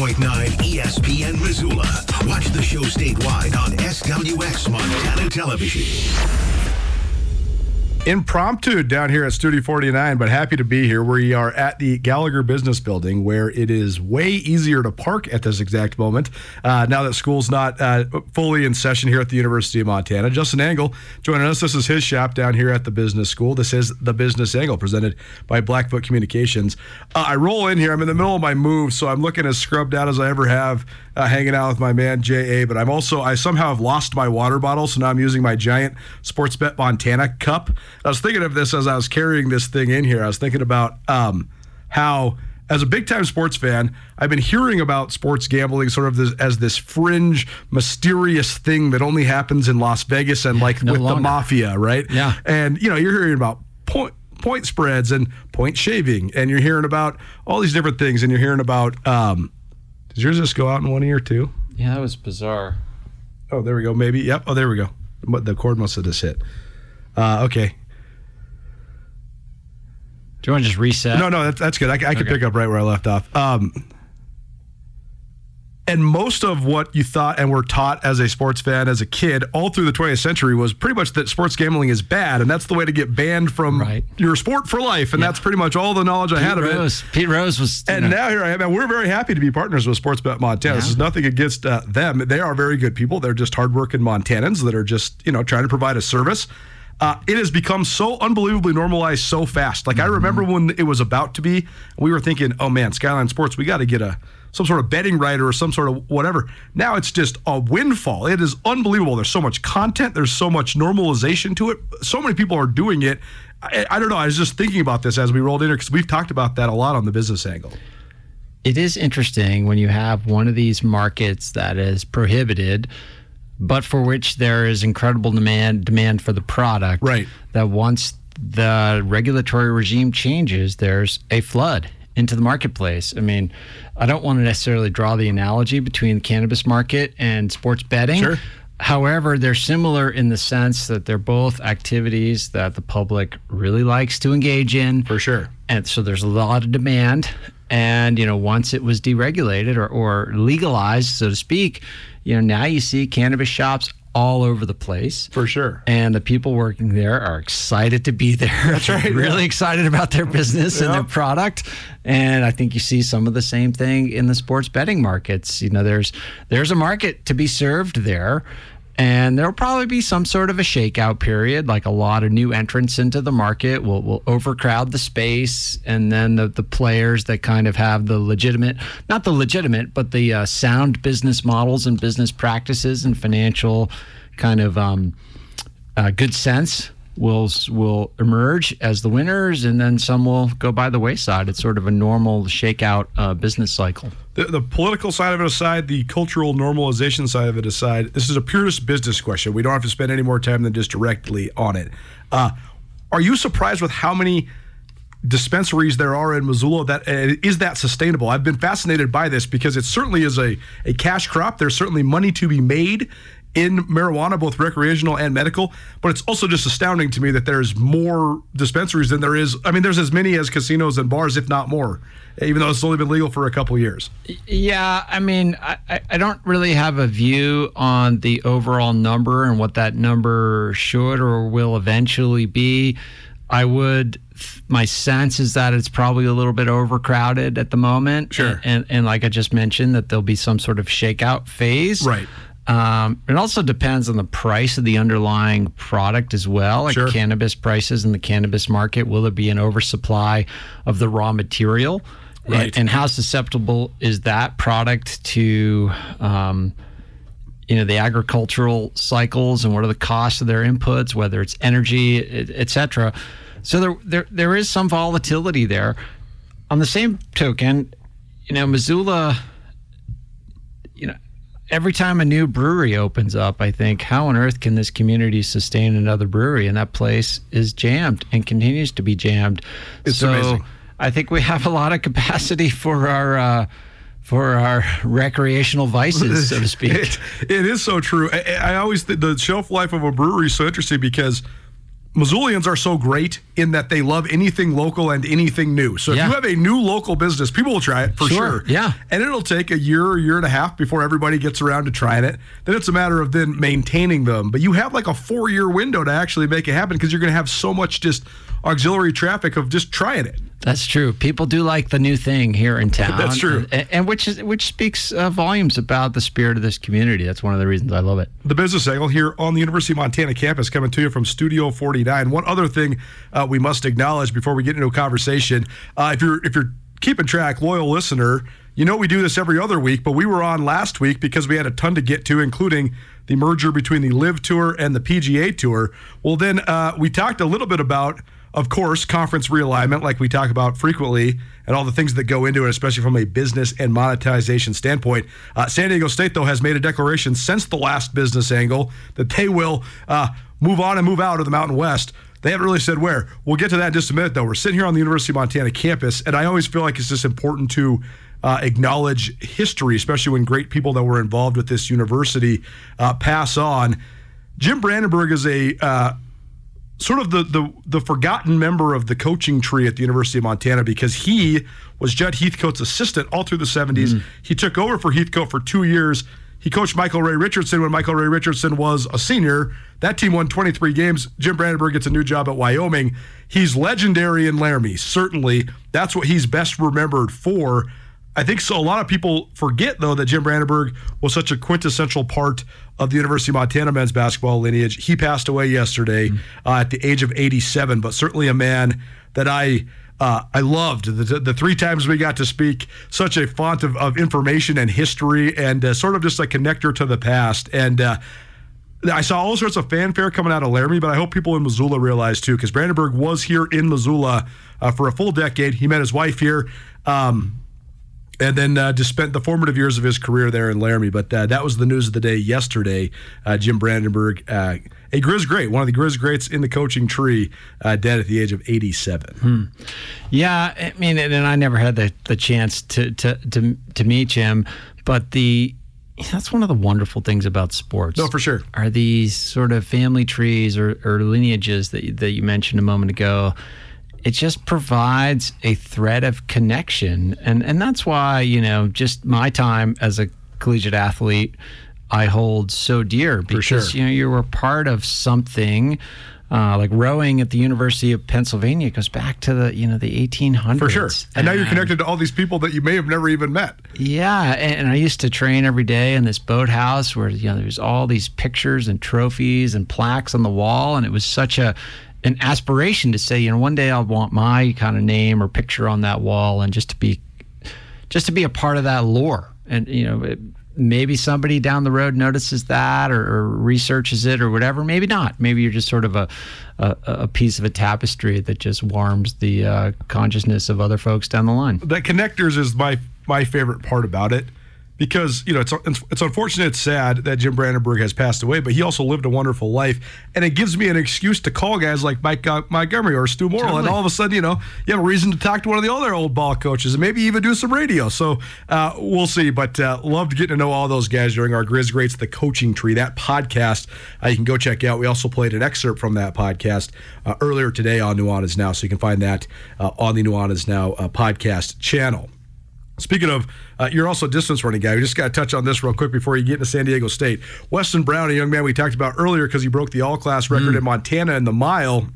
102.9 ESPN Missoula. Watch the show statewide on SWX Montana Television. Impromptu down here at Studio 49, but happy to be here. We are at the Gallagher Business Building, where it is way easier to park at this exact moment. Uh, now that school's not uh, fully in session here at the University of Montana, Justin Angle joining us. This is his shop down here at the Business School. This is the Business Angle, presented by Blackfoot Communications. Uh, I roll in here. I'm in the middle of my move, so I'm looking as scrubbed out as I ever have, uh, hanging out with my man Ja. But I'm also I somehow have lost my water bottle, so now I'm using my giant Sportsbet Montana cup. I was thinking of this as I was carrying this thing in here. I was thinking about um, how, as a big time sports fan, I've been hearing about sports gambling sort of this, as this fringe, mysterious thing that only happens in Las Vegas and like No with the mafia, right? Yeah. And you know, you're hearing about point point spreads and point shaving, and you're hearing about all these different things, and you're hearing about. Um, does yours just go out in one ear too? Yeah, that was bizarre. Oh, there we go. Maybe. Yep. Oh, there we go. But the cord must have just hit. Uh, okay. Do you want to just reset? No, no, that's, that's good. I, can Okay. pick up right where I left off. Um, and most of what you thought and were taught as a sports fan as a kid all through the 20th century was pretty much that sports gambling is bad and that's the way to get banned from Right. your sport for life and that's pretty much all the knowledge i had of it Pete Rose was. and know, now here I am, and we're very happy to be partners with Sportsbet Montana. This is nothing against uh, them; they are very good people. They're just hardworking Montanans that are just you know trying to provide a service. Uh, it has become so unbelievably normalized so fast. Like I Mm-hmm. remember when it was about to be, we were thinking, "Oh man, Skyline Sports, we got to get a some sort of betting writer or some sort of whatever." Now it's just a windfall. It is unbelievable. There's so much content. There's so much normalization to it. So many people are doing it. I, I don't know. I was just thinking about this as we rolled in here because we've talked about that a lot on the business angle. it is interesting when you have one of these markets that is prohibited, but for which there is incredible demand demand for the product. Right. That once the regulatory regime changes, there's a flood into the marketplace. I mean, I don't want to necessarily draw the analogy between the cannabis market and sports betting. Sure. However, they're similar in the sense that they're both activities that the public really likes to engage in. For sure. And so there's a lot of demand. And, you know, once it was deregulated or, or legalized, so to speak, you know, now you see cannabis shops all over the place. For sure. And the people working there are excited to be there. That's right, really yeah. excited about their business and their product. And I think you see some of the same thing in the sports betting markets. You know, there's there's a market to be served there. And there'll probably be some sort of a shakeout period, like a lot of new entrants into the market will, will overcrowd the space. And then the, the players that kind of have the legitimate, not the legitimate, but the uh, sound business models and business practices and financial kind of um, uh, good sense will will emerge as the winners, and then some will go by the wayside. It's sort of a normal shakeout uh, business cycle. The, the political side of it aside, the cultural normalization side of it aside, this is a purest business question. We don't have to spend any more time than just directly on it. Uh, are you surprised with how many dispensaries there are in Missoula that uh, is that sustainable. I've been fascinated by this because it certainly is a, a cash crop. There's certainly money to be made in marijuana, both recreational and medical. But it's also just astounding to me that there's more dispensaries than there is. I mean, there's as many as casinos and bars, if not more, even though it's only been legal for a couple years. Yeah, I mean, I, I don't really have a view on the overall number and what that number should or will eventually be. I would. My sense is that it's probably a little bit overcrowded at the moment. Sure. And, and, and like I just mentioned, that there'll be some sort of shakeout phase. Right. Um, it also depends on the price of the underlying product as well, like Sure. cannabis prices in the cannabis market. Will there be an oversupply of the raw material? And- Right. And, how susceptible is that product to, um, you know, the agricultural cycles and what are the costs of their inputs, whether it's energy, et, et cetera. So there, there, there is some volatility there. On the same token, you know, Missoula every time a new brewery opens up, I think, how on earth can this community sustain another brewery? And that place is jammed and continues to be jammed. It's so amazing. I think we have a lot of capacity for our uh, for our recreational vices, so to speak. It, it is so true. I, I always think the shelf life of a brewery is so interesting because Missoulians are so great in that they love anything local and anything new. So if you have a new local business, people will try it for Sure, sure. yeah. And it'll take a year or year and a half before everybody gets around to trying it. Then it's a matter of then maintaining them. But you have like a four year window to actually make it happen because you're going to have so much just auxiliary traffic of just trying it. That's true. People do like the new thing here in town. That's true. and, and which is which speaks uh, volumes about the spirit of this community. That's one of the reasons I love it. the business angle here on the University of Montana campus, coming to you from Studio 49. One other thing uh, we must acknowledge before we get into a conversation: uh, if you're if you're keeping track, loyal listener, you know we do this every other week, but we were on last week because we had a ton to get to, including the merger between the LIV Tour and the PGA Tour. Well, then uh, we talked a little bit about. Of course, conference realignment, like we talk about frequently, and all the things that go into it, especially from a business and monetization standpoint. Uh, San Diego State, though, has made a declaration since the last business angle that they will uh, move on and move out of the Mountain West. They haven't really said where. We'll get to that in just a minute, though. We're sitting here on the University of Montana campus, and I always feel like it's just important to uh, acknowledge history, especially when great people that were involved with this university uh, pass on. Jim Brandenburg is a uh, sort of the, the the forgotten member of the coaching tree at the University of Montana because he was Judd Heathcote's assistant all through the 70s. Mm. He took over for Heathcote for two years. He coached Michael Ray Richardson when Michael Ray Richardson was a senior. That team won 23 games. Jim Brandenburg gets a new job at Wyoming. He's legendary in Laramie, certainly. That's what he's best remembered for. I think so. A lot of people forget, though, that Jim Brandenburg was such a quintessential part of the University of Montana men's basketball lineage. He passed away yesterday uh, at the age of 87, but certainly a man that I. Uh, I loved the, the three times we got to speak. Such a font of, of information and history, and uh, sort of just a connector to the past. And uh, I saw all sorts of fanfare coming out of Laramie, but I hope people in Missoula realize too, because Brandenburg was here in Missoula uh, for a full decade. He met his wife here. Um, and then uh, just spent the formative years of his career there in Laramie. But uh, that was the news of the day yesterday. Uh, Jim Brandenburg, uh, a Grizz great, one of the Grizz greats in the coaching tree, uh, dead at the age of 87. Yeah, I mean, and and I never had the, the chance to, to to to meet Jim, but the that's one of the wonderful things about sports. No, for sure. Are these sort of family trees or, or lineages that that you mentioned a moment ago? It just provides a thread of connection, and and that's why you know just my time as a collegiate athlete, I hold so dear because sure. you know you were part of something. Uh, like rowing at the University of Pennsylvania goes back to the you know the 1800s. For sure. And now you're connected to all these people that you may have never even met. Yeah, and, and I used to train every day in this boathouse where you know there's all these pictures and trophies and plaques on the wall, and it was such a an aspiration to say, you know, one day I'll want my kind of name or picture on that wall, and just to be just to be a part of that lore, and you know. It, Maybe somebody down the road notices that or, or researches it or whatever. Maybe not. Maybe you're just sort of a a, a piece of a tapestry that just warms the uh, consciousness of other folks down the line. That connectors is my my favorite part about it because you know it's it's unfortunate, it's sad that Jim Brandenburg has passed away, but he also lived a wonderful life, and it gives me an excuse to call guys like Mike uh, Montgomery or Stew Morrill, and all of a sudden, you know, you have a reason to talk to one of the other old ball coaches, and maybe even do some radio. So uh, we'll see, but uh, loved getting to know all those guys during our Grizz Greats the Coaching Tree that podcast. Uh, you can go check out. We also played an excerpt from that podcast uh, earlier today on Nuanez Now, so you can find that uh, on the Nuanez Now uh, podcast channel. Speaking of, uh, you're also a distance running guy. We just got to touch on this real quick before you get into San Diego State. Weston Brown, a young man we talked about earlier because he broke the all class record in Montana in the mile,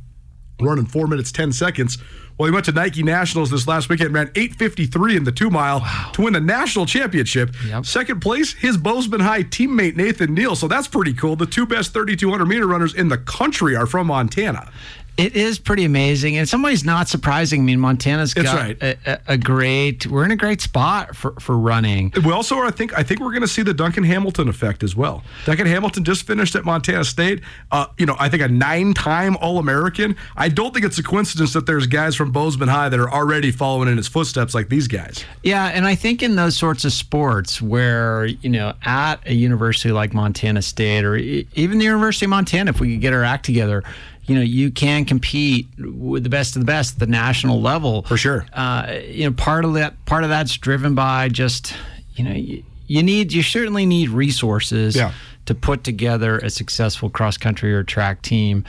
running four minutes, 10 seconds. Well, he went to Nike Nationals this last weekend, ran 853 in the two mile to win the national championship. Yep. Second place, his Bozeman High teammate, Nathan Neal. So that's pretty cool. The two best 3,200 meter runners in the country are from Montana. It is pretty amazing. In some ways, not surprising. I mean, Montana's got right. a, a, great. We're in a great spot for, for running. We also are, I think, I think we're going to see the Duncan Hamilton effect as well. Duncan Hamilton just finished at Montana State. Uh, you know, I think a nine-time All-American. I don't think it's a coincidence that there's guys from Bozeman High that are already following in his footsteps, like these guys. Yeah, and I think in those sorts of sports where, you know, at a university like Montana State or even the University of Montana, if we could get our act together, you know, you can compete with the best of the best at the national level. For sure. Uh, you know, part of that part of that's driven by just, you know, you, you need you certainly need resources Yeah. to put together a successful cross country or track team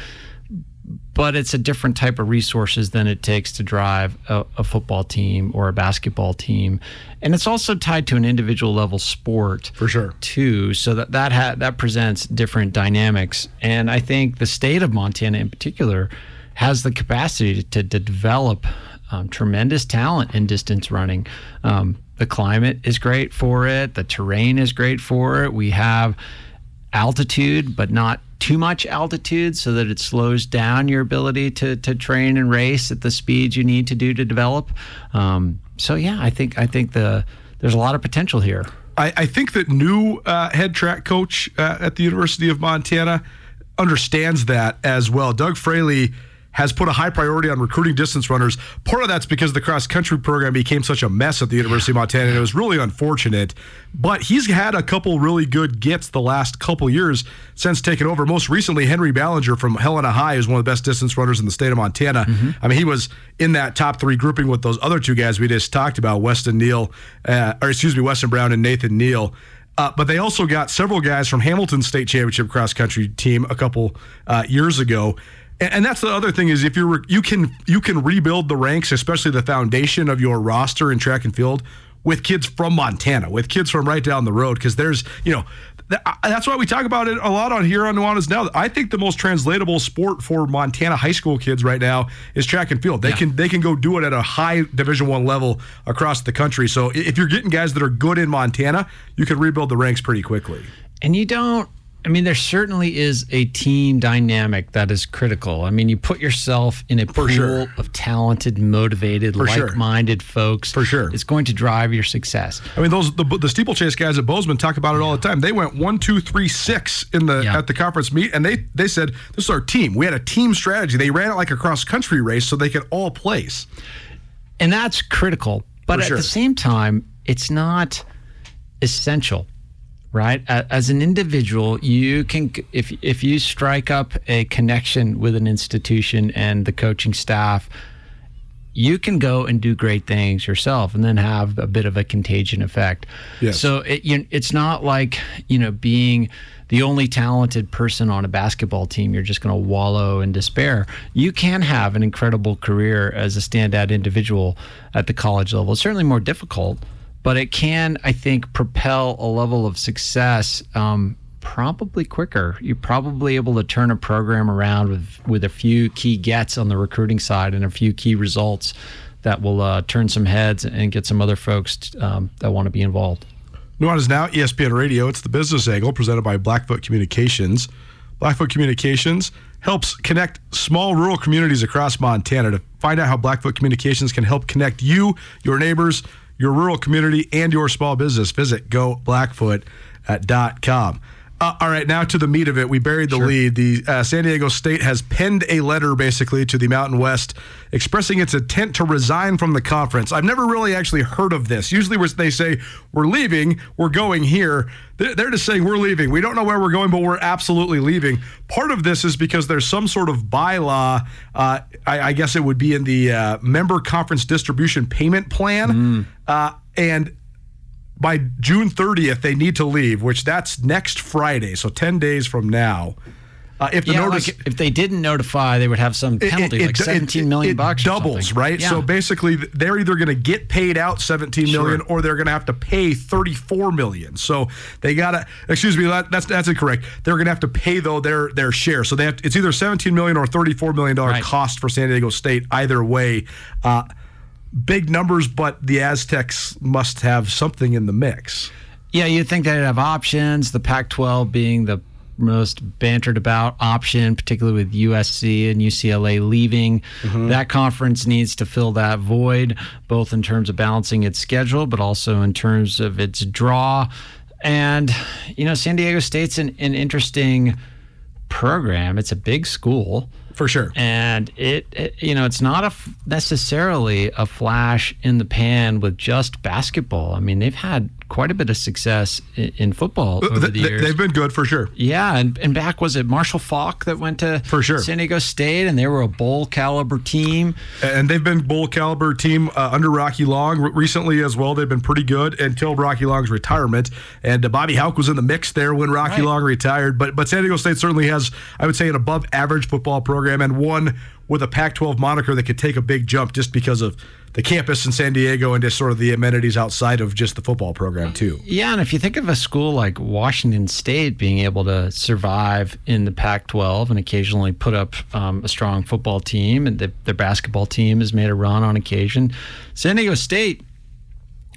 but it's a different type of resources than it takes to drive a, a football team or a basketball team. And it's also tied to an individual level sport For sure. too. So that that ha- that presents different dynamics. And i think the state of montana in particular has the capacity to, to develop um, tremendous talent in distance running. Um, the climate is great for it. The terrain is great for it. We have altitude, but not too much altitude so that it slows down your ability to, to train and race at the speeds you need to do to develop. Um, so yeah, I think I think the there's a lot of potential here. I, I think that new uh, head track coach uh, at the University of Montana understands that as well. Doug Fraley has put a high priority on recruiting distance runners. Part of that's because the cross country program became such a mess at the University of Montana, and it was really unfortunate. But he's had a couple really good gets the last couple years since taking over. Most recently, Henry Ballinger from Helena High is one of the best distance runners in the state of Montana. I mean, he was in that top three grouping with those other two guys we just talked about, Weston Neal, uh, or excuse me, Weston Brown and Nathan Neal. Uh, but they also got several guys from Hamilton State Championship cross country team a couple uh, years ago. And, and that's the other thing is if you're you can you can rebuild the ranks, especially the foundation of your roster in track and field with kids from Montana, with kids from right down the road, because there's you know. That's why we talk about it a lot on here on Nuanez Now. I think the most translatable sport for Montana high school kids right now is track and field. They can they can go do it at a high Division One level across the country. So if you're getting guys that are good in Montana, you can rebuild the ranks pretty quickly. And you don't. I mean, there certainly is a team dynamic that is critical. I mean, you put yourself in a pool sure. of talented, motivated, For like-minded folks. For sure. it's going to drive your success. I mean, those the, the steeplechase guys at Bozeman talk about it all the time. They went one, two, three, six in the Yeah. at the conference meet, and they they said this is our team. We had a team strategy. They ran it like a cross country race, so they could all place. and that's critical. But For at sure. the same time, it's not essential, right? As an individual, you can if if you strike up a connection with an institution and the coaching staff, you can go and do great things yourself, and then have a bit of a contagion effect. Yes. So it, you, it's not like you know being the only talented person on a basketball team. You're just going to wallow in despair. You can have an incredible career as a standout individual at the college level. It's certainly more difficult, but it can, I think, propel a level of success. Um, probably quicker. You're probably able to turn a program around with with a few key gets on the recruiting side and a few key results that will uh, turn some heads and get some other folks um, that want to be involved. Nuanez now ESPN Radio. It's the business angle presented by Blackfoot Communications. Blackfoot Communications helps connect small rural communities across Montana. To find out how Blackfoot Communications can help connect you, your neighbors, your rural community, and your small business, visit goblackfoot.com. Uh, all right, now to the meat of it. We buried the lead. The uh, San Diego State has penned a letter basically to the Mountain West expressing its intent to resign from the conference. I've never really actually heard of this. Usually, they say we're leaving, we're going here. They're just saying we're leaving. We don't know where we're going, but we're absolutely leaving. Part of this is because there's some sort of bylaw. Uh, I, I guess it would be in the uh, member conference distribution payment plan, uh, and by June 30th, they need to leave, which that's next Friday, so 10 days from now. Uh, if the yeah, notice like if they didn't notify, they would have some penalty, like seventeen million it bucks. or doubles, right? Yeah. So basically, they're either going to get paid out seventeen million, Sure. or they're going to have to pay thirty-four million. So they got to. Excuse me, that, that's that's incorrect. They're going to have to pay though their their share. So they have. It's either seventeen million or thirty-four million dollar Right. cost for San Diego State. Either way. Uh, Big numbers, but the Aztecs must have something in the mix. Yeah, you'd think they'd have options. The Pac 12 being the most bantered about option, particularly with USC and UCLA leaving. Mm-hmm. That conference needs to fill that void, both in terms of balancing its schedule, but also in terms of its draw. And, you know, San Diego State's an, an interesting program. It's a big school For sure. and it, it you know it's not a f- necessarily a flash in the pan with just basketball i mean they've had quite a bit of success in, in football over Th- the years They've been good for sure. yeah and, and back was it Marshall Faulk that went to For sure. san diego state and they were a bowl caliber team and they've been bowl caliber team uh, under Rocky Long Re- recently as well. They've been pretty good until Rocky Long's retirement, and uh, Bobby Hauck was in the mix there when Rocky Right. Long retired. But but San Diego State certainly has, I would say, an above average football program and one with a Pac-12 moniker that could take a big jump just because of the campus in San Diego and just sort of the amenities outside of just the football program too. Yeah, and if you think of a school like Washington State being able to survive in the Pac-12 and occasionally put up um, a strong football team, and the, their basketball team has made a run on occasion, San Diego State.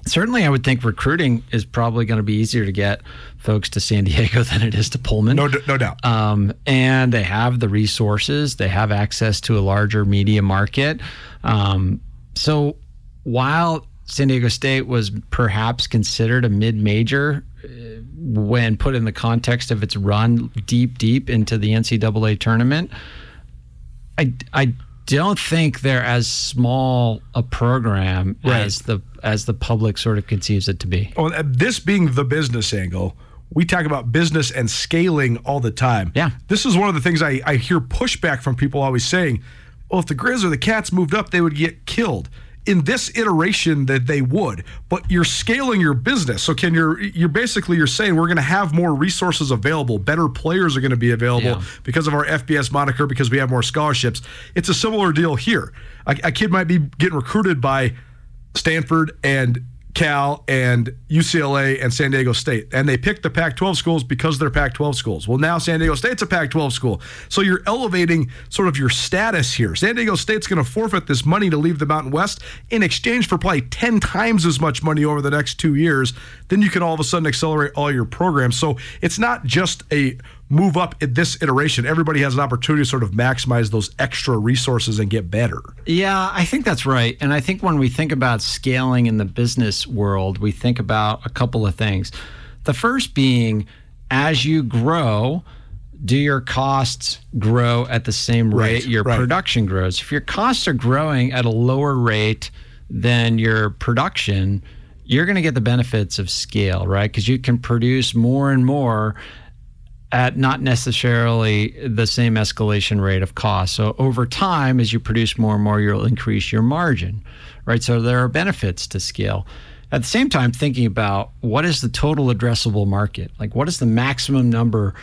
Certainly, I would think recruiting is probably going to be easier to get folks to San Diego than it is to Pullman. No, no doubt. Um, and they have the resources, they have access to a larger media market. Um, so while San Diego State was perhaps considered a mid major when put in the context of its run deep, deep into the NCAA tournament, I, I don't think they're as small a program Right. as the as the public sort of conceives it to be. Well, uh, this being the business angle, we talk about business and scaling all the time. Yeah. This is one of the things I, I hear pushback from people always saying, well, if the Grizz or the Cats moved up, they would get killed. In this iteration, that they would, but you're scaling your business. So can you're you're basically you're saying we're going to have more resources available, better players are going to be available Yeah. because of our FBS moniker, because we have more scholarships. It's a similar deal here. A, a kid might be getting recruited by Stanford and Cal and UCLA and San Diego State. And they picked the Pac 12 schools because they're Pac 12 schools. Well, now San Diego State's a Pac 12 school. So you're elevating sort of your status here. San Diego State's going to forfeit this money to leave the Mountain West in exchange for probably 10 times as much money over the next two years. Then you can all of a sudden accelerate all your programs. So it's not just a move up in this iteration. Everybody has an opportunity to sort of maximize those extra resources and get better. Yeah, I think that's right. And I think when we think about scaling in the business world, we think about a couple of things. The first being as you grow, do your costs grow at the same rate Right, your right. production grows? If your costs are growing at a lower rate than your production, you're going to get the benefits of scale, right? Because you can produce more and more at not necessarily the same escalation rate of cost. So over time, as you produce more and more, you'll increase your margin, right? So there are benefits to scale. At the same time, thinking about what is the total addressable market? Like, what is the maximum number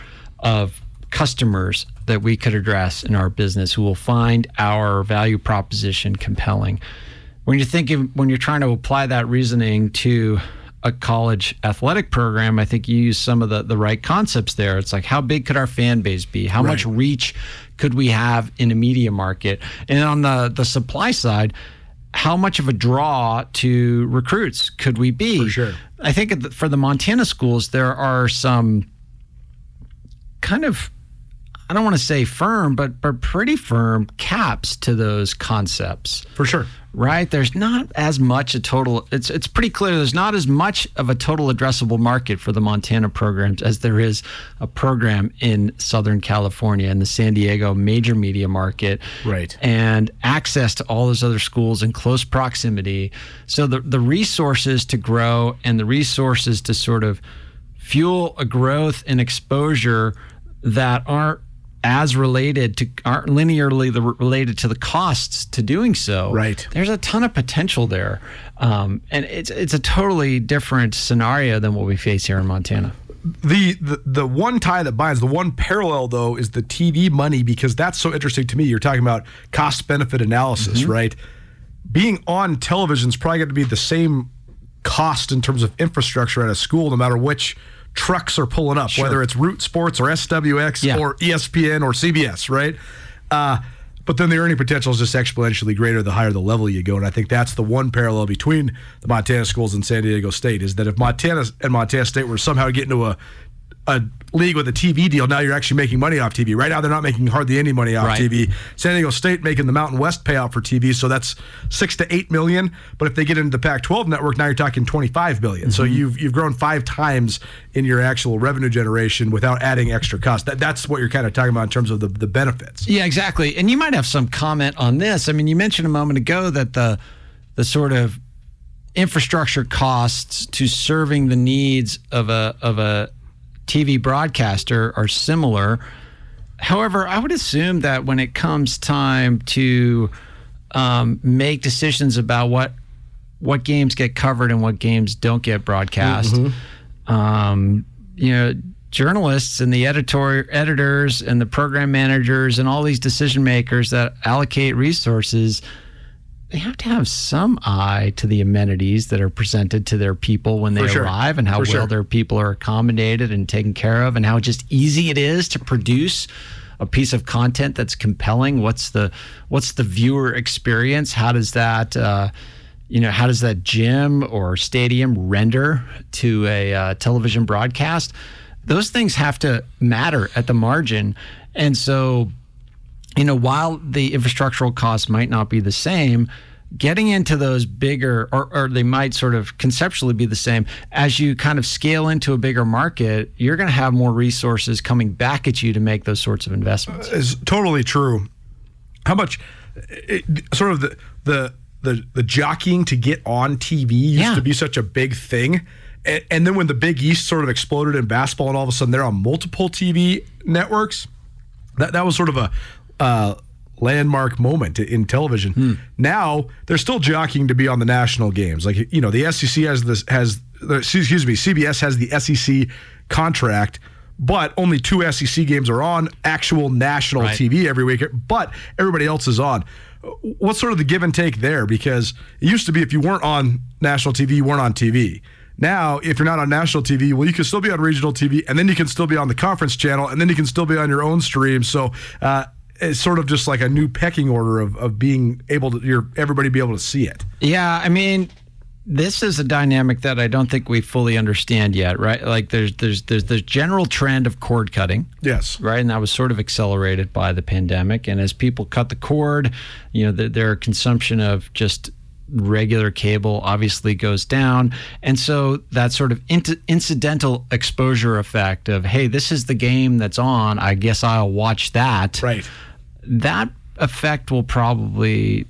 of customers that we could address in our business who will find our value proposition compelling? When you're thinking, when you're trying to apply that reasoning to a college athletic program, I think you use some of the, the right concepts there. It's like, how big could our fan base be? How much reach could we have in a media market? And on the, the supply side, how much of a draw to recruits could we be? For sure. I think for the Montana schools, there are some kind of I don't want to say firm, but but pretty firm caps to those concepts. For sure. Right? There's not as much a total it's it's pretty clear there's not as much of a total addressable market for the Montana programs as there is a program in Southern California in the San Diego major media market. Right. And access to all those other schools in close proximity. So the the resources to grow and the resources to sort of fuel a growth and exposure that aren't as related to aren't linearly the, related to the costs to doing so. Right. There's a ton of potential there, um, and it's it's a totally different scenario than what we face here in Montana. The, the the one tie that binds, the one parallel though, is the TV money because that's so interesting to me. You're talking about cost benefit analysis, right? Being on television is probably going to be the same cost in terms of infrastructure at a school, no matter which trucks are pulling up, whether it's Root Sports or SWX Yeah. or ESPN or CBS, right? Uh, but then the earning potential is just exponentially greater the higher the level you go. And I think that's the one parallel between the Montana schools and San Diego State is that if Montana and Montana State were somehow to get into a a league with a TV deal, now you're actually making money off TV. Right now, they're not making hardly any money off Right. TV. San Diego State making the Mountain West payout for TV, so that's six to eight million. But if they get into the Pac-12 network, now you're talking 25 million. So mm-hmm. you've you've grown five times in your actual revenue generation without adding extra cost. That that's what you're kind of talking about in terms of the the benefits. Yeah, exactly. And you might have some comment on this. I mean, you mentioned a moment ago that the the sort of infrastructure costs to serving the needs of a of a TV broadcaster are similar. However, I would assume that when it comes time to um, make decisions about what what games get covered and what games don't get broadcast, um, you know, journalists and the editor editors and the program managers and all these decision makers that allocate resources they have to have some eye to the amenities that are presented to their people when they sure. arrive and how For well sure. their people are accommodated and taken care of and how just easy it is to produce a piece of content that's compelling what's the what's the viewer experience how does that uh, you know how does that gym or stadium render to a uh, television broadcast those things have to matter at the margin and so you know, while the infrastructural costs might not be the same, getting into those bigger, or, or they might sort of conceptually be the same, as you kind of scale into a bigger market, you're going to have more resources coming back at you to make those sorts of investments. is totally true. How much, it, sort of the the the the jockeying to get on TV used Yeah. to be such a big thing, and, and then when the Big East sort of exploded in basketball, and all of a sudden they're on multiple TV networks, that that was sort of a uh, landmark moment in television. Now they're still jockeying to be on the national games. Like you know, the SEC has this has excuse me, CBS has the SEC contract. But only two SEC games are on actual national Right. TV every week. But everybody else is on. What's sort of the give and take there? Because it used to be if you weren't on national TV, you weren't on TV. Now, if you're not on national TV, well, you can still be on regional TV, and then you can still be on the conference channel, and then you can still be on your own stream. So uh, it's sort of just like a new pecking order of, of being able to, your everybody be able to see it. Yeah, I mean, this is a dynamic that I don't think we fully understand yet, right? Like there's there's there's the general trend of cord cutting. Yes. right? And that was sort of accelerated by the pandemic. And as people cut the cord, you know, their, their consumption of just regular cable obviously goes down. And so that sort of int- incidental exposure effect of, hey, this is the game that's on. I guess I'll watch that. Right. That effect will probably,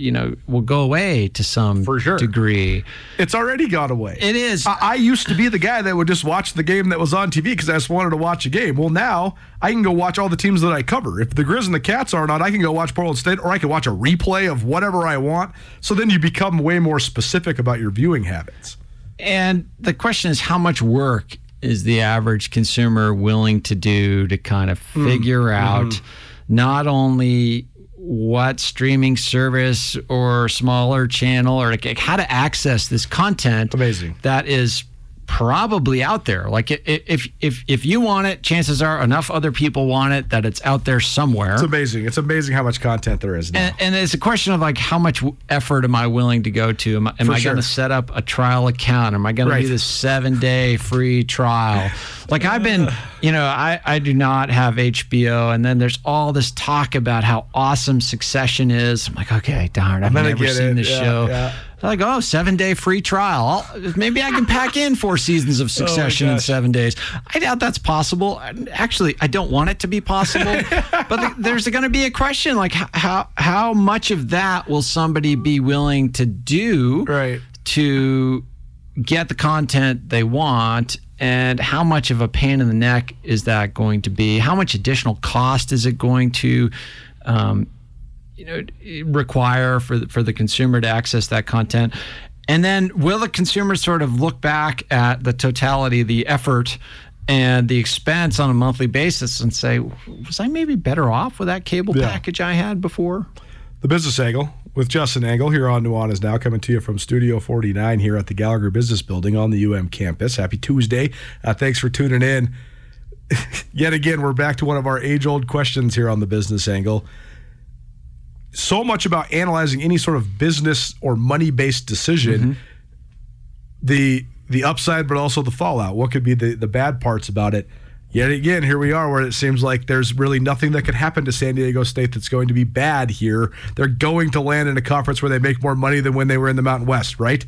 you know, will go away to some For sure. degree. It's already gone away. It is. I, I used to be the guy that would just watch the game that was on TV because I just wanted to watch a game. Well, now I can go watch all the teams that I cover. If the Grizz and the Cats aren't on, I can go watch Portland State, or I can watch a replay of whatever I want. So then you become way more specific about your viewing habits. And the question is, how much work is the average consumer willing to do to kind of Hmm. figure Mm-hmm. out not only what streaming service or smaller channel or like how to access this content Amazing. that is probably out there. Like if if if you want it, chances are enough other people want it that it's out there somewhere. It's amazing. It's amazing how much content there is now. And, and it's a question of like how much effort am I willing to go to? Am, I- am I sure. going to set up a trial account? Am I going Right. to do this seven day free trial? Like I've been, you know, I, I do not have HBO, and then there's all this talk about how awesome Succession is. I'm like, okay, darn, I've never seen it. this Yeah, show. yeah. They're like, oh, seven day free trial. I'll, maybe I can pack in four seasons of Succession in Oh gosh. seven days. I doubt that's possible. Actually, I don't want it to be possible. but there's going to be a question like how how much of that will somebody be willing to do Right. to get the content they want and how much of a pain in the neck is that going to be how much additional cost is it going to um, you know require for the, for the consumer to access that content and then will the consumer sort of look back at the totality the effort and the expense on a monthly basis and say was i maybe better off with that cable Yeah. package i had before The Business Angle with Justin Angle here on Nuanez Now, coming to you from Studio 49 here at the Gallagher Business Building on the UM campus. Happy Tuesday. Uh, thanks for tuning in. Yet again, we're back to one of our age old questions here on the Business Angle. So much about analyzing any sort of business or money based decision, mm-hmm. the the upside, but also the fallout. What could be the, the bad parts about it? Yet again, here we are where it seems like there's really nothing that could happen to San Diego State that's going to be bad here. They're going to land in a conference where they make more money than when they were in the Mountain West, right?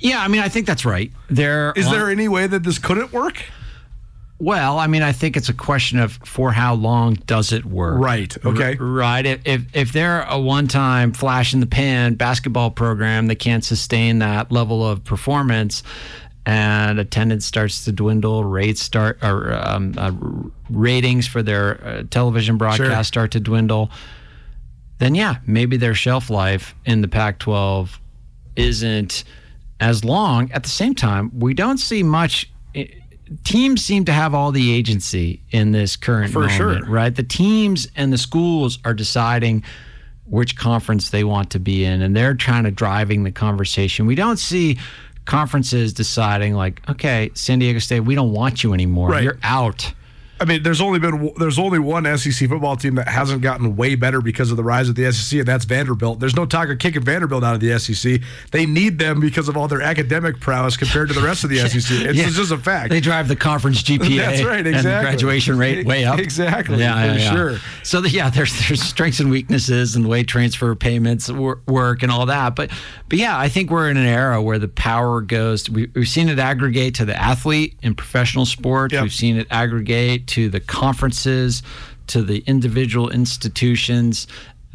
yeah i mean i think that's right there Is there any way that this couldn't work? Well, I mean, I think it's a question of for how long does it work? Right, okay. R- right. If if, if they're a one-time flash in the pan basketball program that can't sustain that level of performance, and attendance starts to dwindle, rates start or um, uh, ratings for their uh, television broadcast Sure. start to dwindle, then yeah, maybe their shelf life in the Pac-12 isn't as long. At the same time, we don't see much. Teams seem to have all the agency in this current For moment, sure. right? The teams and the schools are deciding which conference they want to be in, and they're trying to driving the conversation. We don't see conferences deciding like, okay, San Diego State, we don't want you anymore. Right. You're out. I mean, there's only been there's only one SEC football team that hasn't gotten way better because of the rise of the SEC, and that's Vanderbilt. There's no talk of kicking Vanderbilt out of the SEC. They need them because of all their academic prowess compared to the rest of the SEC. It's, Yeah. just a fact. They drive the conference GPA That's right, and the graduation rate way up. Exactly, Yeah, for yeah, yeah. sure. So the, yeah, there's there's strengths and weaknesses and the way transfer payments work and all that. But but yeah, I think we're in an era where the power goes. We, we've seen it aggregate to the athlete in professional sports. Yep. We've seen it aggregate to the conferences, to the individual institutions,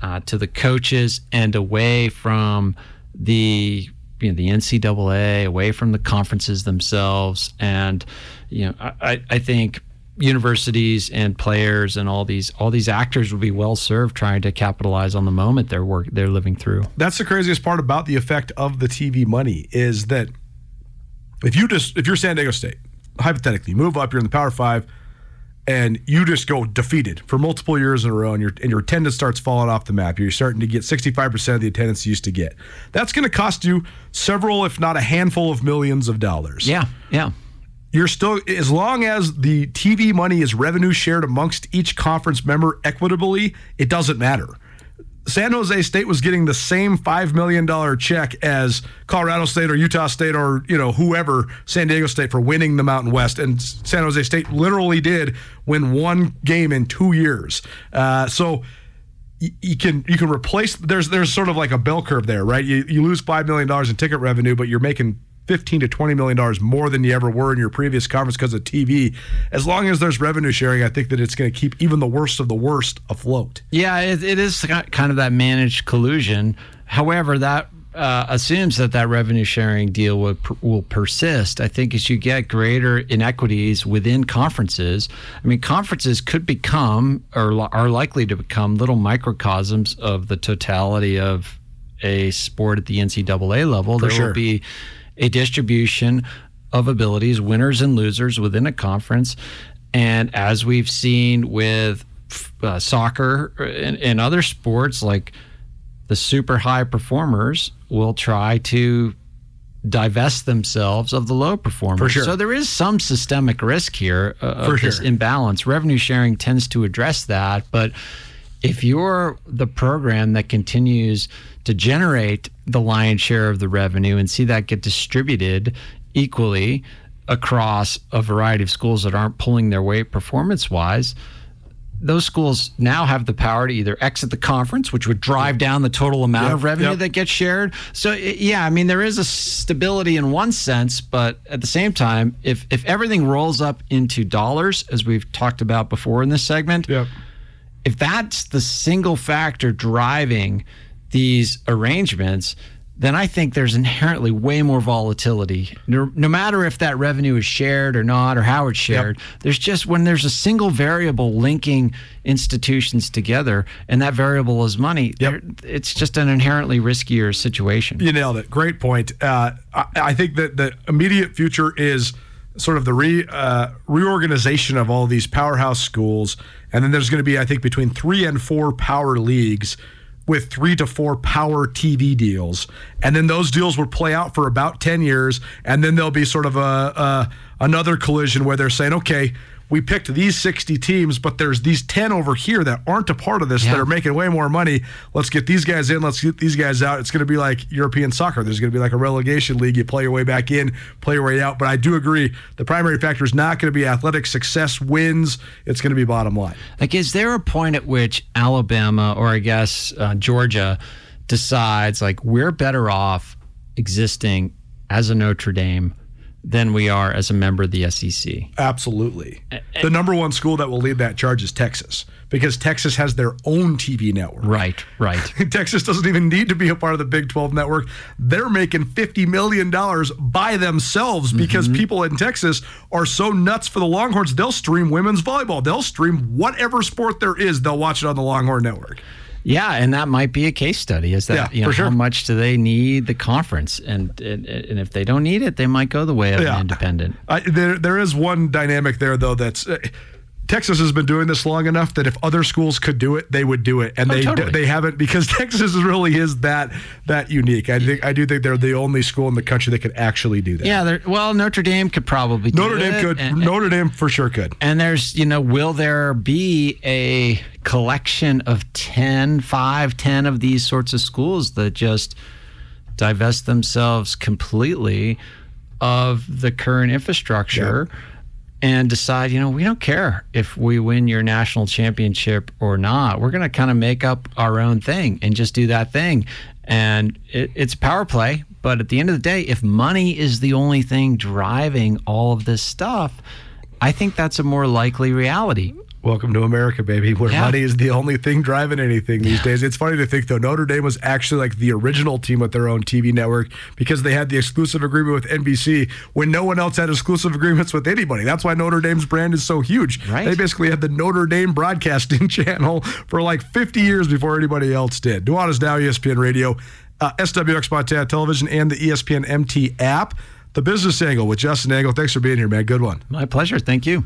uh, to the coaches, and away from the you know the NCAA, away from the conferences themselves, and you know I, I- think universities and players and all these all these actors would be well served trying to capitalize on the moment they're work they're living through. that's the craziest part about the effect of the TV money is that if you just if you're San Diego State, hypothetically, you move up, you're in the Power Five, and you just go defeated for multiple years in a row, and your and your attendance starts falling off the map. You're starting to get 65 percent of the attendance you used to get. That's going to cost you several, if not a handful, of millions of dollars. Yeah, yeah. you're still as long as the TV money is revenue shared amongst each conference member equitably, it doesn't matter. San Jose State was getting the same five million dollar check as Colorado State or Utah State or you know whoever San Diego State for winning the Mountain West, and San Jose State literally did win one game in two years. Uh, so you can you can replace there's there's sort of like a bell curve there, right? You you lose five million dollars in ticket revenue, but you're making fifteen to twenty million dollars more than you ever were in your previous conference because of TV. As long as there's revenue sharing, I think that it's going to keep even the worst of the worst afloat. Yeah, it, it is kind of that managed collusion. However, that uh, assumes that that revenue sharing deal will, will persist. I think as you get greater inequities within conferences, I mean, conferences could become or are likely to become little microcosms of the totality of a sport at the NCAA level. there sure. will be a distribution of abilities, winners and losers within a conference. And as we've seen with uh, soccer and, and other sports, like the super high performers will try to divest themselves of the low performers. For sure. So there is some systemic risk here uh, of For this imbalance. Revenue sharing tends to address that, but if you're the program that continues to generate the lion's share of the revenue and see that get distributed equally across a variety of schools that aren't pulling their weight performance wise, those schools now have the power to either exit the conference, which would drive down the total amount Yep, of revenue yep. that gets shared. So, yeah, I mean, there is a stability in one sense, but at the same time, if if everything rolls up into dollars, as we've talked about before in this segment, Yep. If that's the single factor driving these arrangements, then I think there's inherently way more volatility. No, no matter if that revenue is shared or not, or how it's shared, there's just when there's a single variable linking institutions together, and that variable is money. there- It's just an inherently riskier situation. You nailed it. Great point. Uh, I, I think that the immediate future is sort of the re uh, reorganization of all these powerhouse schools, and then there's going to be, I think, between three and four power leagues with three to four power TV deals, and then those deals will play out for about ten years, and then there'll be sort of a, a another collision where they're saying, okay. We picked these 60 teams, but there's these 10 over here that aren't a part of this that are making way more money. Let's get these guys in. Let's get these guys out. It's going to be like European soccer. There's going to be like a relegation league. You play your way back in, play your way out. But I do agree the primary factor is not going to be athletic success wins. It's going to be bottom line. Like, is there a point at which Alabama or I guess uh, Georgia decides like we're better off existing as a Notre Dame than we are as a member of the SEC? Absolutely. The number one school that will lead that charge is Texas because Texas has their own TV network. Right, right. Texas doesn't even need to be a part of the Big 12 network. They're making $50 million by themselves because mm-hmm. people in Texas are so nuts for the Longhorns. They'll stream women's volleyball, they'll stream whatever sport there is, they'll watch it on the Longhorn network. Yeah, and that might be a case study. Is that Yeah, you know sure. how much do they need the conference, and, and and if they don't need it, they might go the way of Yeah. an independent. I, there, there is one dynamic there, though, that's. Uh, Texas has been doing this long enough that if other schools could do it, they would do it, and Oh, they totally. they haven't because Texas really is that that unique. I think I do think they're the only school in the country that could actually do that. Yeah, well, Notre Dame could probably do Notre Dame it, could. and- Notre Dame for sure could. And there's, you know, will there be a collection of 10, 5, 10 of these sorts of schools that just divest themselves completely of the current infrastructure and decide, you know, we don't care if we win your national championship or not. We're going to kind of make up our own thing and just do that thing. And it, it's power play. But at the end of the day, if money is the only thing driving all of this stuff, I think that's a more likely reality. Welcome to America, baby, where Yeah. money is the only thing driving anything these days. It's funny to think, though, Notre Dame was actually like the original team with their own TV network because they had the exclusive agreement with NBC when no one else had exclusive agreements with anybody. That's why Notre Dame's brand is so huge. Right. They basically had the Notre Dame broadcasting channel for like 50 years before anybody else did. Nuanez Now, ESPN Radio, uh, SWX Montana Television, and the ESPN MT app. The Business Angle with Justin Angle. Thanks for being here, man. Good one. My pleasure. Thank you.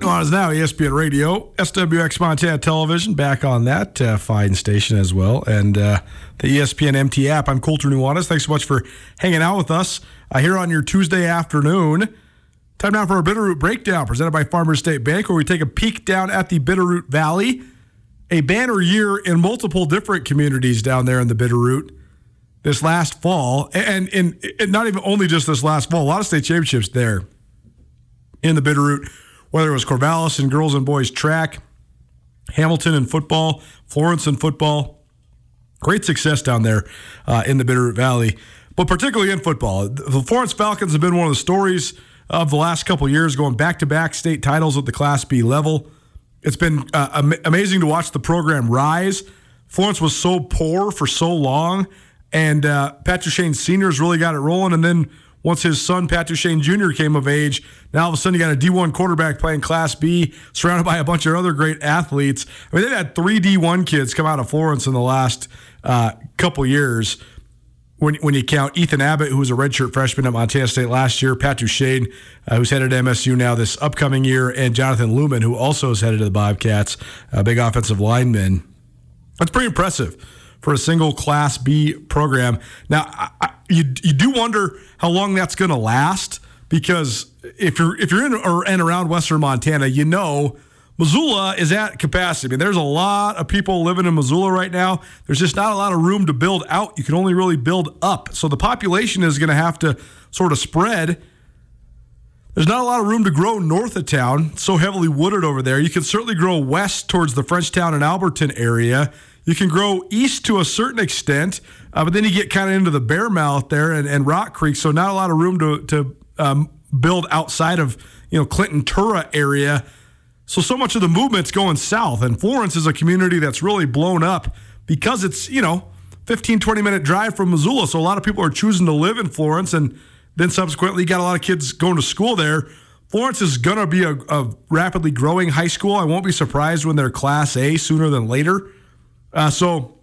Nuanez Now ESPN Radio, SWX Montana Television, back on that uh, fine station as well, and uh, the ESPN MT app. I'm Colter Nuanez. Thanks so much for hanging out with us uh, here on your Tuesday afternoon. Time now for our Bitterroot Breakdown, presented by Farmers State Bank, where we take a peek down at the Bitterroot Valley, a banner year in multiple different communities down there in the Bitterroot this last fall, and, and, and not even only just this last fall, a lot of state championships there in the Bitterroot, whether it was Corvallis and girls and boys track, Hamilton in football, Florence in football. Great success down there uh, in the Bitterroot Valley, but particularly in football. The Florence Falcons have been one of the stories of the last couple years, going back to back state titles at the Class B level. It's been uh, am- amazing to watch the program rise. Florence was so poor for so long, and uh, Pat Duchien Sr.'s really got it rolling. And then once his son, Pat Duchien Jr., came of age, now all of a sudden you got a D1 quarterback playing Class B, surrounded by a bunch of other great athletes. I mean, they've had three D1 kids come out of Florence in the last uh, couple years when, when you count Ethan Abbott, who was a redshirt freshman at Montana State last year, Pat Duchien, uh, who's headed to MSU now this upcoming year, and Jonathan Lumen, who also is headed to the Bobcats, a big offensive lineman. That's pretty impressive for a single Class B program. Now, I, you you do wonder how long that's going to last because if you're if you're in or and around Western Montana, you know Missoula is at capacity. I mean, there's a lot of people living in Missoula right now. There's just not a lot of room to build out. You can only really build up. So the population is going to have to sort of spread. There's not a lot of room to grow north of town. So heavily wooded over there. You can certainly grow west towards the Frenchtown and Alberton area. You can grow east to a certain extent, uh, but then you get kind of into the Bearmouth there and, and Rock Creek. So not a lot of room to to um, build outside of you know Clinton Turah area. So so much of the movement's going south, and Florence is a community that's really blown up because it's you know 15 20 minute drive from Missoula. So a lot of people are choosing to live in Florence, and then subsequently you got a lot of kids going to school there. Florence is going to be a, a rapidly growing high school. I won't be surprised when they're Class A sooner than later. Uh, so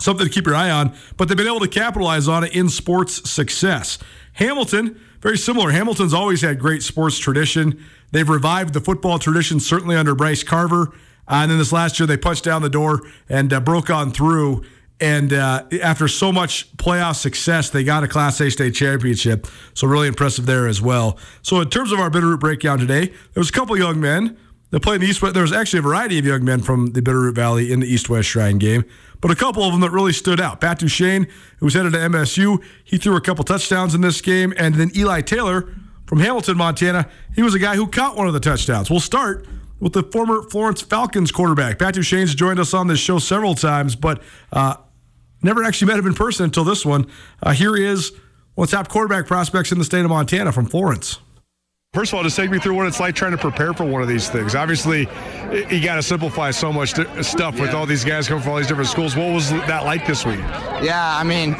something to keep your eye on. But they've been able to capitalize on it in sports success. Hamilton, very similar. Hamilton's always had great sports tradition. They've revived the football tradition, certainly under Bryce Carver. Uh, and then this last year, they punched down the door and uh, broke on through. And uh, after so much playoff success, they got a Class A state championship. So really impressive there as well. So in terms of our Bitterroot breakdown today, there was a couple young men that played in the East West. There was actually a variety of young men from the Bitterroot Valley in the East West Shrine game, but a couple of them that really stood out. Pat Duchien, who was headed to MSU, he threw a couple touchdowns in this game, and then Eli Taylor from Hamilton, Montana, he was a guy who caught one of the touchdowns. We'll start with the former Florence Falcons quarterback. Pat Duchien's joined us on this show several times, but uh, never actually met him in person until this one. Uh, here he is, one of the top quarterback prospects in the state of Montana from Florence. First of all, just take me through what it's like trying to prepare for one of these things. Obviously, you got to simplify so much stuff with all these guys coming from all these different schools. What was that like this week? Yeah, I mean,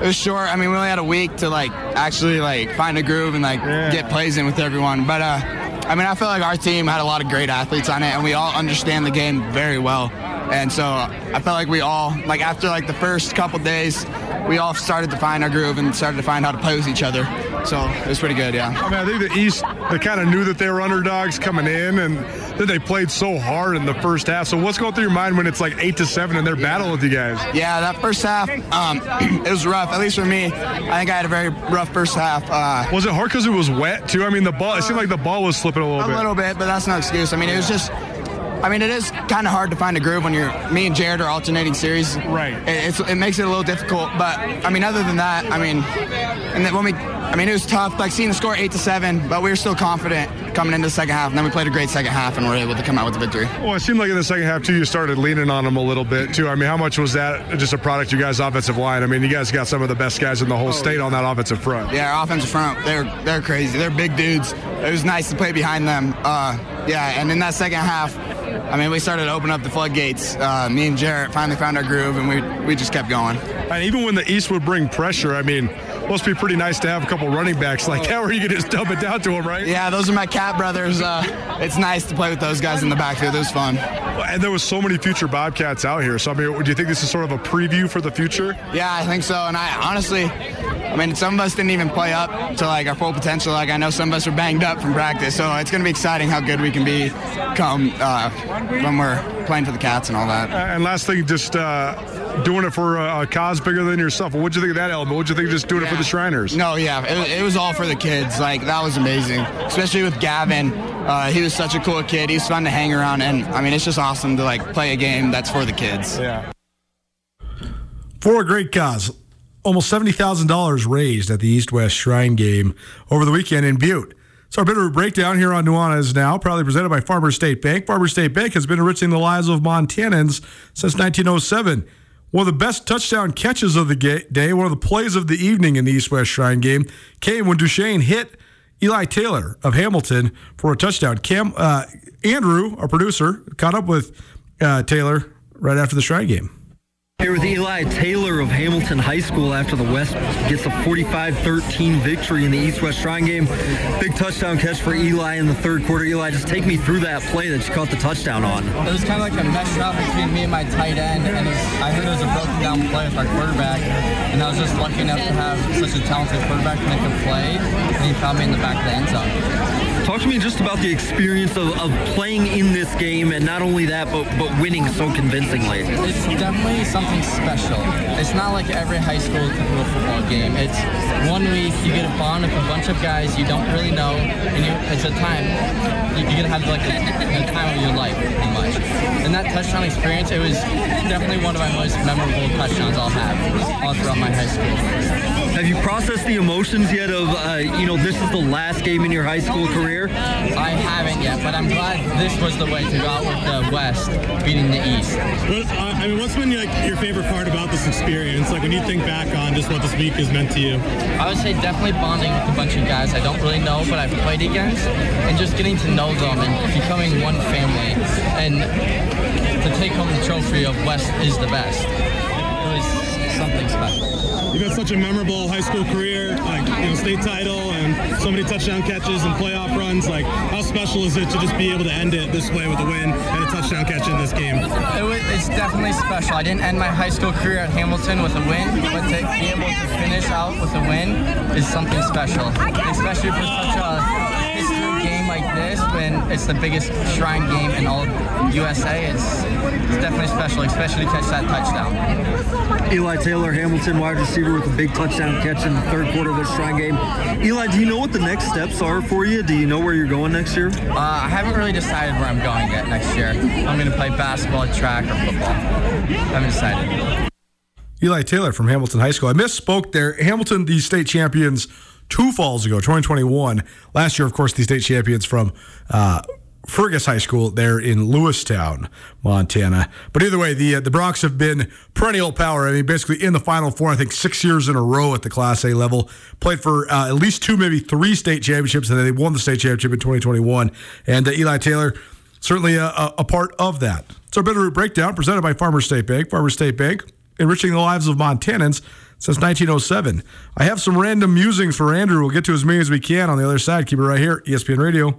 it was short. I mean, we only had a week to like actually like find a groove and like Yeah. get plays in with everyone. But uh, I mean, I feel like our team had a lot of great athletes on it, and we all understand the game very well. And so I felt like we all like after like the first couple days, we all started to find our groove and started to find how to play with each other. So it was pretty good, yeah. I mean, I think the East, they kind of knew that they were underdogs coming in, and then they played so hard in the first half. So, what's going through your mind when it's like eight to seven and they're battling with you guys? Yeah, that first half, um, it was rough. At least for me, I think I had a very rough first half. Uh, Was it hard because it was wet too? I mean, the ball. It seemed like the ball was slipping a little A bit. A little bit, but that's no excuse. I mean, it was just. I mean, it is kind of hard to find a groove when you're me and Jared are alternating series. Right. It, it's, it makes it a little difficult, but I mean, other than that, I mean, and then when we, I mean, it was tough. Like seeing the score eight to seven, but we were still confident coming into the second half, and then we played a great second half and were able to come out with the victory. Well, it seemed like in the second half too, you started leaning on them a little bit too. I mean, how much was that just a product of you guys' offensive line? I mean, you guys got some of the best guys in the whole state on that offensive front. Yeah, our offensive front, they're they're crazy. They're big dudes. It was nice to play behind them. Uh, yeah, and in that second half, I mean, we started to open up the floodgates. Uh, me and Jarrett finally found our groove, and we we just kept going. And even when the East would bring pressure, I mean, must be pretty nice to have a couple running backs like that where you can just dump it down to them, right? Yeah, those are my cat brothers. Uh, it's nice to play with those guys in the backfield. It was fun. And there was so many future Bobcats out here. So I mean, do you think this is sort of a preview for the future? Yeah, I think so. And I honestly, I mean, some of us didn't even play up to like our full potential. Like I know some of us are banged up from practice, so it's going to be exciting how good we can be come uh, when we're playing for the Cats and all that. And last thing, just uh, doing it for a, a cause bigger than yourself. What'd you think of that element? What'd you think of just doing it for the Shriners? No, yeah, it, it was all for the kids. Like that was amazing, especially with Gavin. Uh, he was such a cool kid. He's fun to hang around, and I mean, it's just awesome to like play a game that's for the kids. Yeah. For a great cause. Almost $70,000 raised at the East West Shrine game over the weekend in Butte. So our Bitterroot Breakdown here on Nuanez Now, proudly presented by Farmer State Bank. Farmer State Bank has been enriching the lives of Montanans since 1907. One of the best touchdown catches of the day, one of the plays of the evening in the East West Shrine game, came when Duchien hit Eli Taylor of Hamilton for a touchdown. Cam uh, Andrew, our producer, caught up with uh, Taylor right after the Shrine game. Here with Eli Taylor of Hamilton High School after the West gets a 45-13 victory in the East-West Shrine game. Big touchdown catch for Eli in the third quarter. Eli, just take me through that play that you caught the touchdown on. It was kind of like a mesh route between me and my tight end, and was, I heard it was a broken down play with our quarterback, and I was just lucky enough to have such a talented quarterback to make a play, and he found me in the back of the end zone. Talk to me just about the experience of, of playing in this game, and not only that, but, but winning so convincingly. It's definitely something special. It's not like every high school football game. It's one week you get a bond with a bunch of guys you don't really know, and you, it's a time you're gonna have like a, a time of your life, pretty much. And that touchdown experience, it was definitely one of my most memorable touchdowns I'll have all throughout my high school. Have you processed the emotions yet of, uh, you know, this is the last game in your high school career? I haven't yet, but I'm glad this was the way to go out with the West beating the East. uh, I mean, what's been like your favorite part about this experience? Like when you think back on just what this week has meant to you? I would say definitely bonding with a bunch of guys I don't really know, but I've played against, and just getting to know them and becoming one family. And to take home the trophy of West is the best. It was something special you've had such a memorable high school career, like you know, state title and so many touchdown catches and playoff runs. Like, how special is it to just be able to end it this way with a win and a touchdown catch in this game? It was, it's definitely special. I didn't end my high school career at Hamilton with a win, but to be able to finish out with a win is something special, especially for such a history game like this when it's the biggest shrine game in all of USA, it's, it's definitely special, especially to catch that touchdown. Eli Taylor, Hamilton wide receiver with a big touchdown catch in the third quarter of the shrine game. Eli, do you know what the next steps are for you? Do you know where you're going next year? Uh, I haven't really decided where I'm going yet next year. I'm going to play basketball, track, or football. I haven't decided. Eli Taylor from Hamilton High School. I misspoke there. Hamilton, the state champions two falls ago, 2021. Last year, of course, the state champions from uh, Fergus High School there in Lewistown, Montana. But either way, the uh, the Broncs have been perennial power. I mean, basically in the Final Four, I think six years in a row at the Class A level. Played for uh, at least two, maybe three state championships, and then they won the state championship in 2021. And uh, Eli Taylor, certainly a, a, part of that. It's our Bitterroot Breakdown presented by Farmer State Bank. Farmer State Bank, enriching the lives of Montanans since 1907. I have some random musings for Andrew. We'll get to as many as we can on the other side. Keep it right here, ESPN Radio.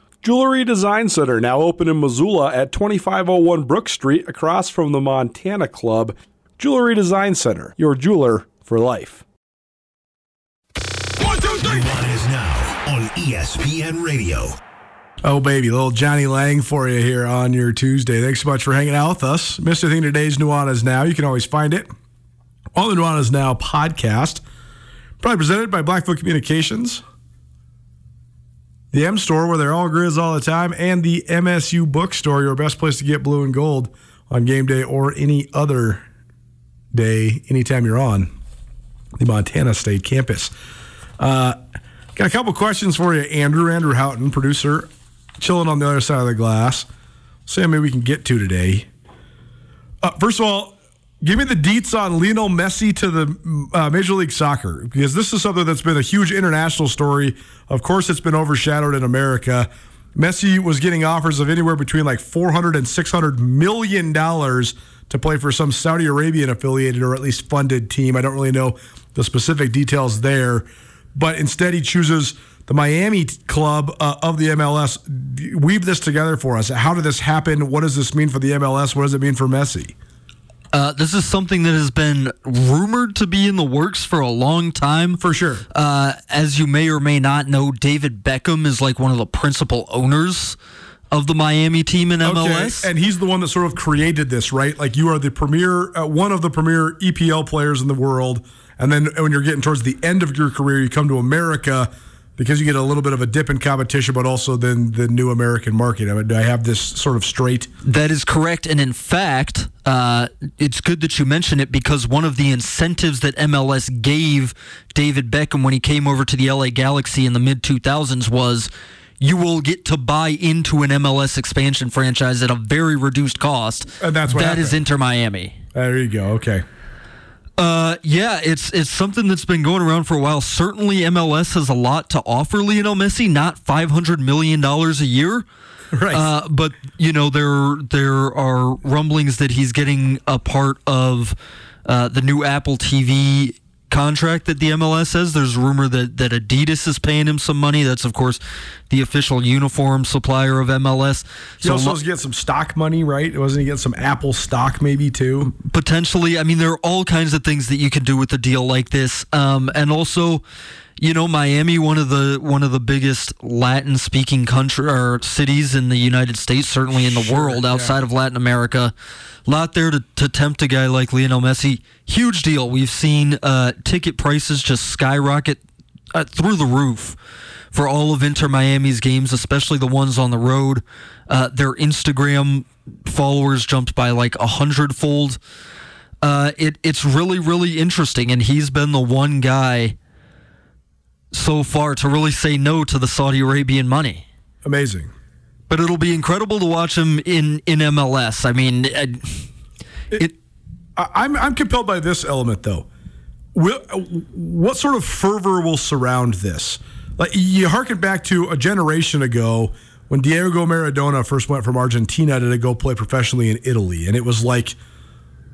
Jewelry Design Center now open in Missoula at 2501 Brook Street across from the Montana Club. Jewelry Design Center, your jeweler for life. One, two, three. is now on ESPN Radio. Oh, baby, little Jonny Lang for you here on your Tuesday. Thanks so much for hanging out with us. Missed anything today's Nuanez Now, you can always find it on the Nuanez Now podcast. Probably presented by Blackfoot Communications, the M Store, where they're all grizz all the time, and the MSU Bookstore, your best place to get blue and gold on game day or any other day, anytime you're on the Montana State campus. Uh, got a couple questions for you, Andrew. Andrew Houghton, producer, chilling on the other side of the glass. See how many we can get to today. Uh, first of all, give me the deets on Lionel Messi to the uh, Major League Soccer because this is something that's been a huge international story. Of course, it's been overshadowed in America. Messi was getting offers of anywhere between like 400 and 600 million dollars to play for some Saudi Arabian affiliated or at least funded team. I don't really know the specific details there, but instead he chooses the Miami club uh, of the MLS. Weave this together for us. How did this happen? What does this mean for the MLS? What does it mean for Messi? Uh, this is something that has been rumored to be in the works for a long time. For sure. Uh, as you may or may not know, David Beckham is like one of the principal owners of the Miami team in MLS. Okay. And he's the one that sort of created this, right? Like you are the premier, uh, one of the premier EPL players in the world. And then when you're getting towards the end of your career, you come to America because you get a little bit of a dip in competition, but also then the new American market. I mean, do I have this sort of straight? That is correct. And in fact, uh, it's good that you mention it because one of the incentives that MLS gave David Beckham when he came over to the LA Galaxy in the mid 2000s was you will get to buy into an MLS expansion franchise at a very reduced cost. And that's what That happened. is Inter Miami. There you go. Okay. Uh, yeah, it's it's something that's been going around for a while. Certainly, MLS has a lot to offer Lionel Messi. Not five hundred million dollars a year, right? Uh, but you know there there are rumblings that he's getting a part of uh, the new Apple TV contract that the MLS has. There's rumor that that Adidas is paying him some money. That's of course the official uniform supplier of MLS. So He also was getting some stock money, right? Wasn't he getting some Apple stock maybe too? potentially i mean there are all kinds of things that you can do with a deal like this um, and also you know miami one of the one of the biggest latin speaking country or cities in the united states certainly in the Sure, world outside yeah. of latin america a lot there to, to tempt a guy like lionel messi huge deal we've seen uh, ticket prices just skyrocket uh, through the roof for all of Inter Miami's games, especially the ones on the road. Uh, their Instagram followers jumped by like a hundredfold. Uh, it it's really really interesting, and he's been the one guy so far to really say no to the Saudi Arabian money. Amazing. But it'll be incredible to watch him in in MLS. I mean, uh, it. I- I'm I'm compelled by this element though. Will, what sort of fervor will surround this? Like you harken back to a generation ago when Diego Maradona first went from Argentina to go play professionally in Italy, and it was like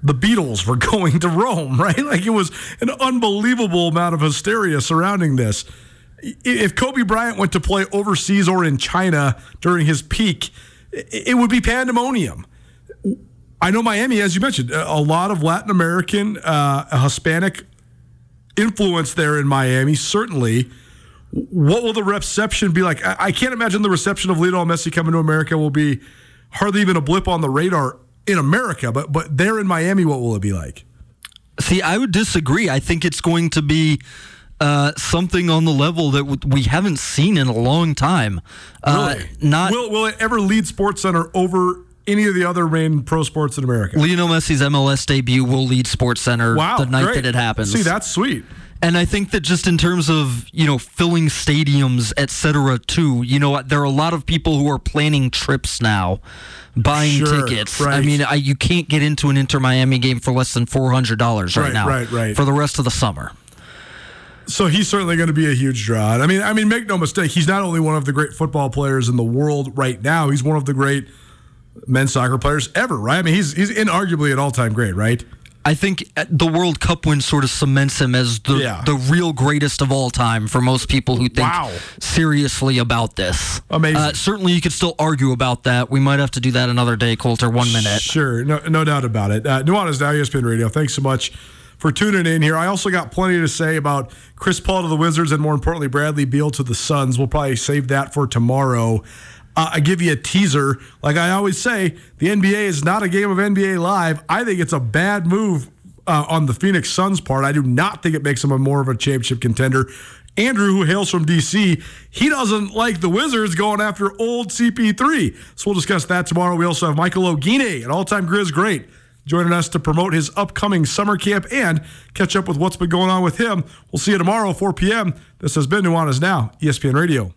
the Beatles were going to Rome, right? Like it was an unbelievable amount of hysteria surrounding this. If Kobe Bryant went to play overseas or in China during his peak, it would be pandemonium. I know Miami, as you mentioned, a lot of Latin American, uh, Hispanic influence there in Miami, certainly. What will the reception be like? I, I can't imagine the reception of Lionel Messi coming to America will be hardly even a blip on the radar in America, but but there in Miami, what will it be like? See, I would disagree. I think it's going to be uh, something on the level that w- we haven't seen in a long time. Uh, Really? not will will it ever lead Sports Center over any of the other main pro sports in America? Lionel Messi's MLS debut will lead Sports Center Wow, the night great. that it happens. See, that's sweet. And I think that just in terms of you know filling stadiums, et cetera, too. You know, there are a lot of people who are planning trips now, buying Sure, tickets. right. I mean, I, you can't get into an Inter Miami game for less than four hundred dollars right, Right, now. right, right. For the rest of the summer. So he's certainly going to be a huge draw. I mean, I mean, make no mistake, he's not only one of the great football players in the world right now. He's one of the great men's soccer players ever, right? I mean, he's he's inarguably an all-time great, right? I think uh, the World Cup win sort of cements him as the Yeah. the real greatest of all time for most people who think Wow. seriously about this. Amazing. Uh, certainly, you could still argue about that. We might have to do that another day, Colter. One minute. Sure, no, no doubt about it. Uh, Nuanez now, ESPN Radio. Thanks so much for tuning in here. I also got plenty to say about Chris Paul to the Wizards and more importantly, Bradley Beal to the Suns. We'll probably save that for tomorrow. Uh, I give you a teaser. Like I always say, the NBA is not a game of NBA Live. I think it's a bad move uh, on the Phoenix Suns' part. I do not think it makes them a more of a championship contender. Andrew, who hails from DC, he doesn't like the Wizards going after old CP3. So we'll discuss that tomorrow. We also have Michael Oguine, an all time Grizz great. joining us to promote his upcoming summer camp and catch up with what's been going on with him. We'll see you tomorrow, 4 p.m. This has been Nuanez Now, ESPN Radio.